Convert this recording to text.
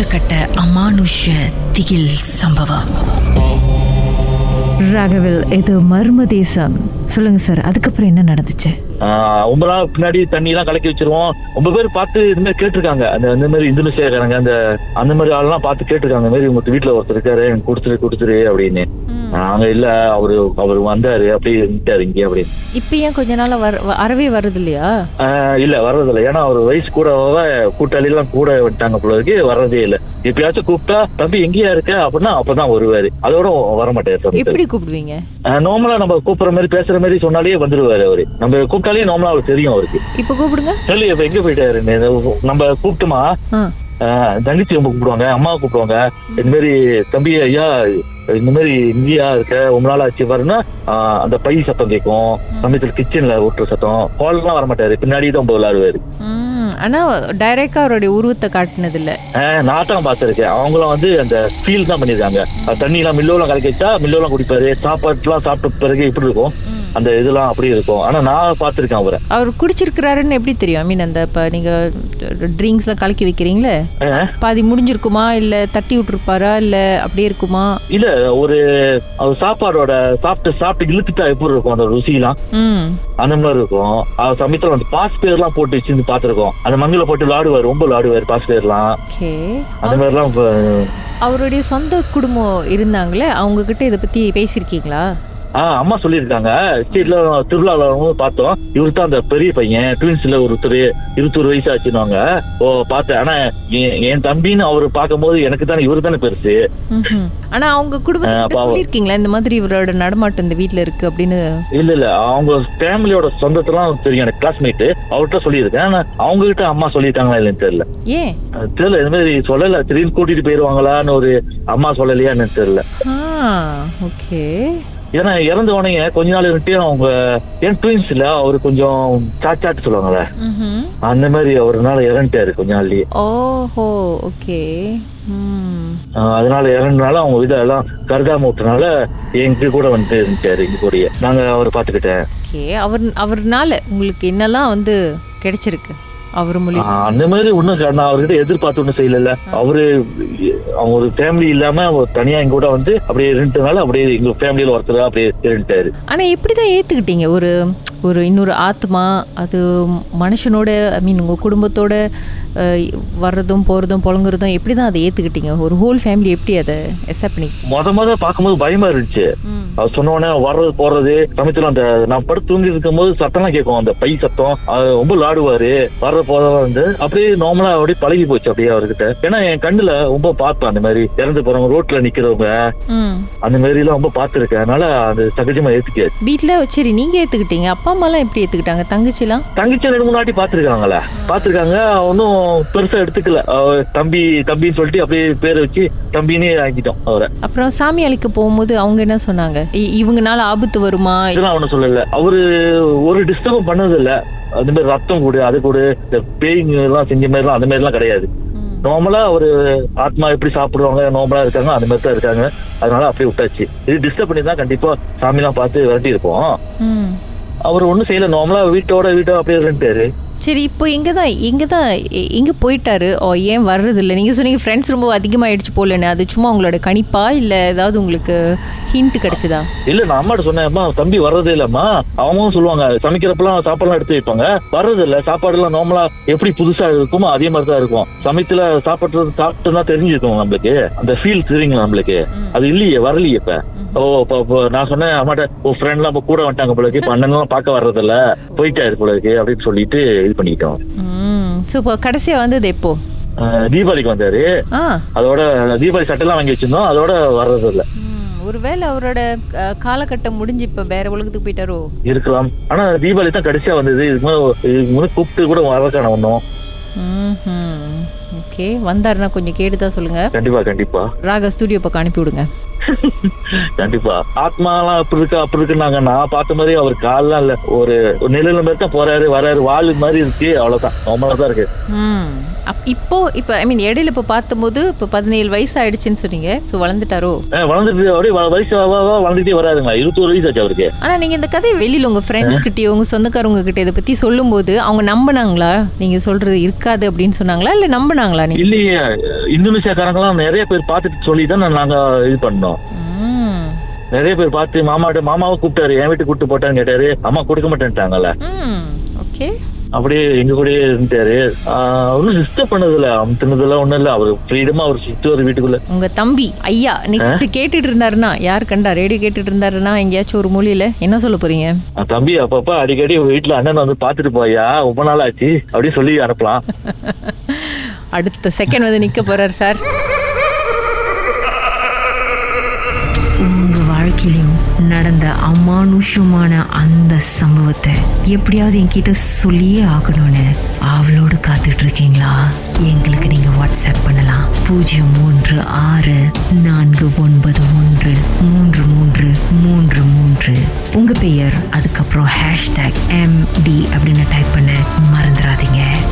உச்சக்கட்ட அமானுஷ திகில் சம்பவம். ராகவில் இது மர்ம தேசம். சொல்லுங்க சார் அதுக்கப்புறம் என்ன நடந்துச்சு? ரொம்ப நாள் பின்னாடி தண்ணி எல்லாம் கலக்கி வச்சிருவோம். ரொம்ப பேர் பார்த்து இந்த மாதிரி கேட்டிருக்காங்க. அந்த இந்த மாதிரி இந்தோனேஷியாக்காரங்க அந்த அந்த மாதிரி ஆள்லாம் பார்த்து கேட்டிருக்காங்க. இந்த மாதிரி உங்க வீட்டுல ஒருத்தர் இருக்காரு எனக்கு கொடுத்துரு கொடுத்துரு அப்படின்னு. நாங்க இல்ல அவரு அவர் வந்தாரு அப்படியே இருந்துட்டாரு இங்கே அப்படின்னு இப்போ ஏன் கொஞ்ச நாளா அறவே வருது இல்லையா இல்ல வர்றதில்ல. ஏன்னா அவர் வயசு கூட கூட்டாளி எல்லாம் கூட வந்துட்டாங்க போல இருக்கு வர்றதே இல்ல. எப்பயாச்சும் கூப்பிட்டா தம்பி எங்கேயா இருக்க? அப்படின்னா அப்பதான் வருவாரு. அதோட வர மாட்டாரு எப்படி கூப்பிடுவீங்க? நார்மலா நம்ம கூப்பிடுற மாதிரி பேசுற மாதிரி சொன்னாலே வந்துருவாரு அவரு. நம்ம கூப்பிட்டாலே நார்மலா அவருக்கு தெரியும் அவருக்கு. இப்போ கூப்பிடுங்க. சொல்லி இப்ப எங்க போயிட்டாரு நம்ம கூப்பிட்டுமா? தங்கச்சி ரொம்ப கூப்பிடுவாங்க அம்மா கூப்பிடுவாங்க. இந்த மாதிரி தம்பி ஐயா இந்த மாதிரி இங்கேயா இருக்க ரொம்ப நாள் ஆச்சு பாருன்னா அந்த பை சத்தம் கேட்கும் சமயத்துல கிச்சன்ல ஓட்டுற சத்தம். ஹால்லாம் வர மாட்டாரு பின்னாடி தான் விளையாடுவாரு. ஆனா டைரக்டா அவருடைய உருவத்தை காட்டினது இல்ல நான் தான் பார்த்திருக்கேன். அவங்களும் வந்து அந்த ஃபீல் தான் பண்ணிருக்காங்க தண்ணி எல்லாம் மில்லோலாம் கலக்கி வச்சா மில்லோலாம் குடிப்பாரு. சாப்பாட்டுலாம் சாப்பிட்ட பிறகு எப்படி இருக்கும்? அந்த இதெல்லாம் அப்படி இருக்கும். ஆனா நான் பார்த்திருக்கேன் அவரை. அவர் குடிச்சிருக்கிறாருன்னு எப்படி தெரியும்? ஐ மீன் அந்த இப்போ நீங்க ட்ரிங்க்ஸ்லாம் கலக்கி வைக்கிறீங்களே? பாதி முடிஞ்சிருக்குமா? இல்ல தட்டி விட்டுருப்பாரா? இல்ல அப்படியே இருக்குமா? இல்ல ஒரு அவர் சாப்பாடோட சாப்பிட்டு சாப்பிட்டு இழுத்துட்டா எப்படி இருக்கும்? அந்த ருசிலாம். அந்த மாதிரி இருக்கும். அது சமயத்துல வந்து பாஸ் பேர்லாம் போட்டு வச்சிருந்து பாத்துருக்கோம் அந்த மங்கில போட்டு விளாடுவார் ரொம்ப விளாடுவார் பாஸ் பேர்லாம். அந்த மாதிரிலாம் அவருடைய சொந்த குடும்பம் இருந்தாங்களே அவங்க கிட்ட இதை பத்தி பேசியிருக்கீங்களா? ஆஹ் அம்மா சொல்லியிருக்காங்க. ஸ்ட்ரீட்ல திருவிழாவில் வரும்போது பார்த்தோம். இவரு தான் அந்த பெரிய பையன். ட்வின்ஸ்ல ஒருத்தர் இருபத்தொரு வயசு ஆச்சுன்னாங்க ஓ பார்த்தேன். ஆனா என் தம்பின்னு அவர் பார்க்கும்போது எனக்கு தானே இவரு தானே பெருசு. ஆனா அவங்க ஆ, குடும்பத்தை சொல்லியிருக்கீங்களா இந்த மாதிரி இவரோட நடமாட்டம் இந்த வீட்ல இருக்கு அப்படின்னு? இல்ல இல்ல. அவங்க ஃபேமிலியோட சொந்தத்தெல்லாம் தெரியும். எனக்கு கிளாஸ்மேட் அவர்கிட்ட சொல்லியிருக்கேன். ஆனா அவங்க கிட்ட அம்மா சொல்லியிருக்காங்களா இல்லைன்னு தெரியல. ஏன்? தெரியல. இந்த மாதிரி சொல்லல. திடீர்னு கூட்டிட்டு போயிருவாங்களான்னு ஒரு அம்மா சொல்லலையா எனக்கு தெரியல. ஓகே. ஏன்னா இறந்த உடனே கொஞ்ச நாள் இருந்துட்டு அவங்க என் ட்வின்ஸ் இல்ல அவரு கொஞ்சம் சாச்சாட்டு சொல்லுவாங்கல்ல? அந்த மாதிரி அவருனால இறந்துட்டாரு கொஞ்ச நாள்லயே. ஓஹோ ஓகே. அதனால இறந்தனால அவங்க இதெல்லாம் கருதாம விட்டனால எங்க கூட வந்து இருந்துட்டாரு எங்க கூடயே. நாங்க அவரை பாத்துக்கிட்டேன் அவர் அவர்னால உங்களுக்கு என்னெல்லாம் வந்து கிடைச்சிருக்கு? அந்த மாதிரி ஒண்ணும் நான் அவர்கிட்ட எதிர்பார்த்து ஒண்ணும் செய்யல அவரு அவங்க ஒரு ஃபேமிலி இல்லாம தனியா எங்க கூட வந்து அப்படியே இருந்துட்டனால அப்படியே எங்க ஃபேமிலியில ஒருத்தர் அப்படியே இருந்துட்டாரு. ஆனா எப்படிதான் ஏத்துக்கிட்டீங்க? ஒரு ஒரு இன்னொரு ஆத்மா அது மனுஷனோட ஐ மீன் உங்க குடும்பத்தோட வர்றதும் போறதும் புழங்குறதும் எப்படி தான் அதை ஏத்துக்கிட்டீங்க? ஒரு ஹோல் ஃபேமிலி எப்படி அதை அக்செப்ட் பண்ணி முத முத பார்க்கும்போது பயமா இருந்துச்சு. அவர் சொன்ன உடனே வர்றது போறது சமயத்துல அந்த நான் படுத்து தூங்கி இருக்கும் போது சத்தம்லாம் கேட்கும். அந்த பை சத்தம் அது ரொம்ப விளாடுவாரு வர்ற போறதா வந்து அப்படியே நார்மலா அப்படியே பழகி போச்சு அப்படியே அவர்கிட்ட. ஏன்னா என் கண்ணுல ரொம்ப பார்ப்பேன் அந்த மாதிரி. இறந்து போறவங்க ரோட்ல நிக்கிறவங்க. ம். அந்த மாதிரி எல்லாம் ரொம்ப பார்த்திருக்கேன். அதனால அது சகஜமா ஏத்துக்காது வீட்ல சரி நீங்க ஏத்துக்கிட்டீங்க. அப்பா அம்மாலாம் எப்படி ஏத்துக்கிட்டாங்க? தங்கச்சிலாம்? தங்கச்சி ரெண்டு மூணு வாட்டி பாத்துருக்காங்களே பாத்துருக்காங்க ஒன்னும் பெருசா எடுத்துக்கல. தம்பி தம்பின்னு சொல்லிட்டு அப்படியே பேரை வச்சு தம்பினே ஆக்கிட்டோம் அவரை. அப்புறம் சாமி அழைக்க போகும்போது அவங்க என்ன சொன்னாங்க? இவங்கனால ஆபத்து வருமா? இதெல்லாம் ஒண்ணும் சொல்லல. அவரு ஒரு டிஸ்டர்பும் பண்ணது இல்ல அந்த மாதிரி ரத்தம் கூடு அது கூடு இந்த பேய்ங்க எல்லாம் செஞ்ச மாதிரி எல்லாம் அந்த மாதிரி எல்லாம் கிடையாது நார்மலா ஒரு ஆத்மா எப்படி சாப்பிடுவாங்க நார்மலா இருக்காங்க அந்த மாதிரி தான் இருக்காங்க. அதனால அப்படியே விட்டாச்சு. இது டிஸ்டர்ப் பண்ணி தான் கண்டிப்பா சாமி எல்லாம் பார்த்து விரட்டி இருப்போம் அவர் ஒண்ணும் செய்யல. நார்மலா வீட்டோட வீட்டோட அப்படியே இருந்துட்டாரு. சரி இப்போ எங்க தான் எங்க தான் எங்க போயிட்டாரு. ஓ ஏன் வர்றது இல்லை நீங்க சொன்னீங்க ஃப்ரெண்ட்ஸ் ரொம்ப அதிகமாயிடுச்சு போலன்னு. அது சும்மா உங்களோட கணிப்பா? இல்ல ஏதாவது உங்களுக்கு ஹிண்ட் கிடைச்சதா? இல்ல நான் அம்மாட்ட சொன்னேன் அம்மா தம்பி வர்றதே இல்லம்மா அவங்களும் சொல்லுவாங்க சமைக்கிறப்பெல்லாம் சாப்பாடுலாம் எடுத்து வைப்பாங்க. வர்றது இல்ல சாப்பாடு எல்லாம் நார்மலா எப்படி புதுசா இருக்குமோ அதே மாதிரி தான் இருக்கும். சமயத்துல சாப்பிட்டு சாப்பிட்டு தான் தெரிஞ்சிருக்கும் நம்மளுக்கு. அந்த ஃபீல் தெரியுங்களா நம்மளுக்கு? அது இல்லையே வரலையே இப்ப. ஓ நான் சொன்னேன் அம்மாட்ட ஓ ஃப்ரெண்ட் எல்லாம் இப்ப கூட வந்துட்டாங்க போல இருக்கு. இப்ப அண்ணன்லாம் பார்க்க வர்றதில்ல. போயிட்டாரு போல இருக்கு அப்படின்னு சொல்லிட்டு இது பண்ணிட்டோம் இப்போ கடைசியா வந்தது எப்போ? தீபாவளிக்கு வந்தாரு. அதோட தீபாவளி சட்டெல்லாம் வாங்கி வச்சிருந்தோம். அதோட வர்றதில்ல. ம், ஒருவேளை அவரோட காலகட்டம் முடிஞ்சு இப்ப வேற உலகத்துக்கு போயிட்டாரோ? இருக்கலாம். ஆனா தீபாவளி தான் கடைசியா வந்தது. இதுக்கு முன்னாடி கூப்பிட்டு கூட வரக்கான ஒன்றும் ஓகே வந்தாருன்னா கொஞ்சம் கேட்டுதான் சொல்லுங்க. கண்டிப்பா கண்டிப்பா. ராக ஸ்டுடியோ பக்கம் அனுப்பி விடுங்க. கண்டிப்பா. ஆத்மாலாம் அப்படி இருக்கு அப்படி இருக்குன்னாங்க. நான் பார்த்த மாதிரி அவர் கால்லாம் இல்ல. ஒரு நிழல் மாதிரி தான் போறாரு வராரு வால் மாதிரி இருக்கு. அவ்வளவுதான். நார்மலா தான் இருக்கு. அப் இப்போ இப்போ ஐ மீன் இடையில இப்போ பார்த்தபோது இப்போ பதினேழு வயசு ஆயிடுச்சுன்னு சொன்னீங்க. ஸோ வளர்ந்துட்டாரோ? வளர்ந்துட்டு அப்படியே வயசு வளர்ந்துட்டே வராதுங்களா இருபத்தோரு வயசு ஆச்சு அவருக்கு. ஆனா நீங்க இந்த கதையை வெளியில உங்க ஃப்ரெண்ட்ஸ் கிட்டயோ உங்க சொந்தக்காரங்க கிட்ட இதை பத்தி சொல்லும்போது அவங்க நம்பினாங்களா? நீங்க சொல்றது இருக்காது அப்படின்னு சொன்னாங்களா? இல்ல நம்பினாங்களா நீங்க? இல்லையே. இந்தோனேசியாக்காரங்களாம் நிறைய பேர் பார்த்துட்டு சொல்லி தான் நாங்க இது பண்ணோம். நிறைய பேர் பார்த்து மாமாட்ட மாமாவை கூப்பிட்டாரு. என் வீட்டுக்கு கூப்பிட்டு போட்டான்னு கேட்டாரு. அம்மா கொடுக்க மாட்டேன்ட்டாங்கல்ல. ஓகே. அப்படியே எங்க கூடயே இருந்துட்டாரு ஆஹ் ஒன்றும் டிஸ்டர்ப் பண்ணதில்ல. அமுத்துனதெல்லாம் ஒண்ணும் இல்ல. அவர் ஃப்ரீடமா அவர் சுத்துவார் வீட்டுக்குள்ள. உங்க தம்பி ஐயா நிகழ்ச்சி கேட்டுட்டு இருந்தாருன்னா யார் கண்டா? ரேடியோ கேட்டுட்டு இருந்தாருன்னா எங்கேயாச்சும் ஒரு மொழியில என்ன சொல்ல போறீங்க? தம்பி அப்பப்ப அடிக்கடி வீட்டுல அண்ணன் வந்து பாத்துட்டு போயா ரொம்ப நாள் ஆச்சு. அப்படின்னு சொல்லி அனுப்பலாம். அடுத்த செகண்ட் வந்து நிக்க போறாரு சார். உங்க வாழ்க்கையிலும் நடந்த அமானுஷமான அந்த சம்பவத்தை எப்படியாவது என்கிட்ட சொல்லியே ஆகணும்னு அவளோடு காத்துட்டு இருக்கீங்களா எங்களுக்கு நீங்க வாட்ஸ்அப் பண்ணலாம். பூஜ்ஜியம் மூன்று ஆறு நான்கு ஒன்பது ஒன்று மூன்று மூன்று மூன்று மூன்று. உங்க பெயர் அதுக்கப்புறம் ஹேஷ்டேக் எம் டி அப்படின்னு டைப் பண்ண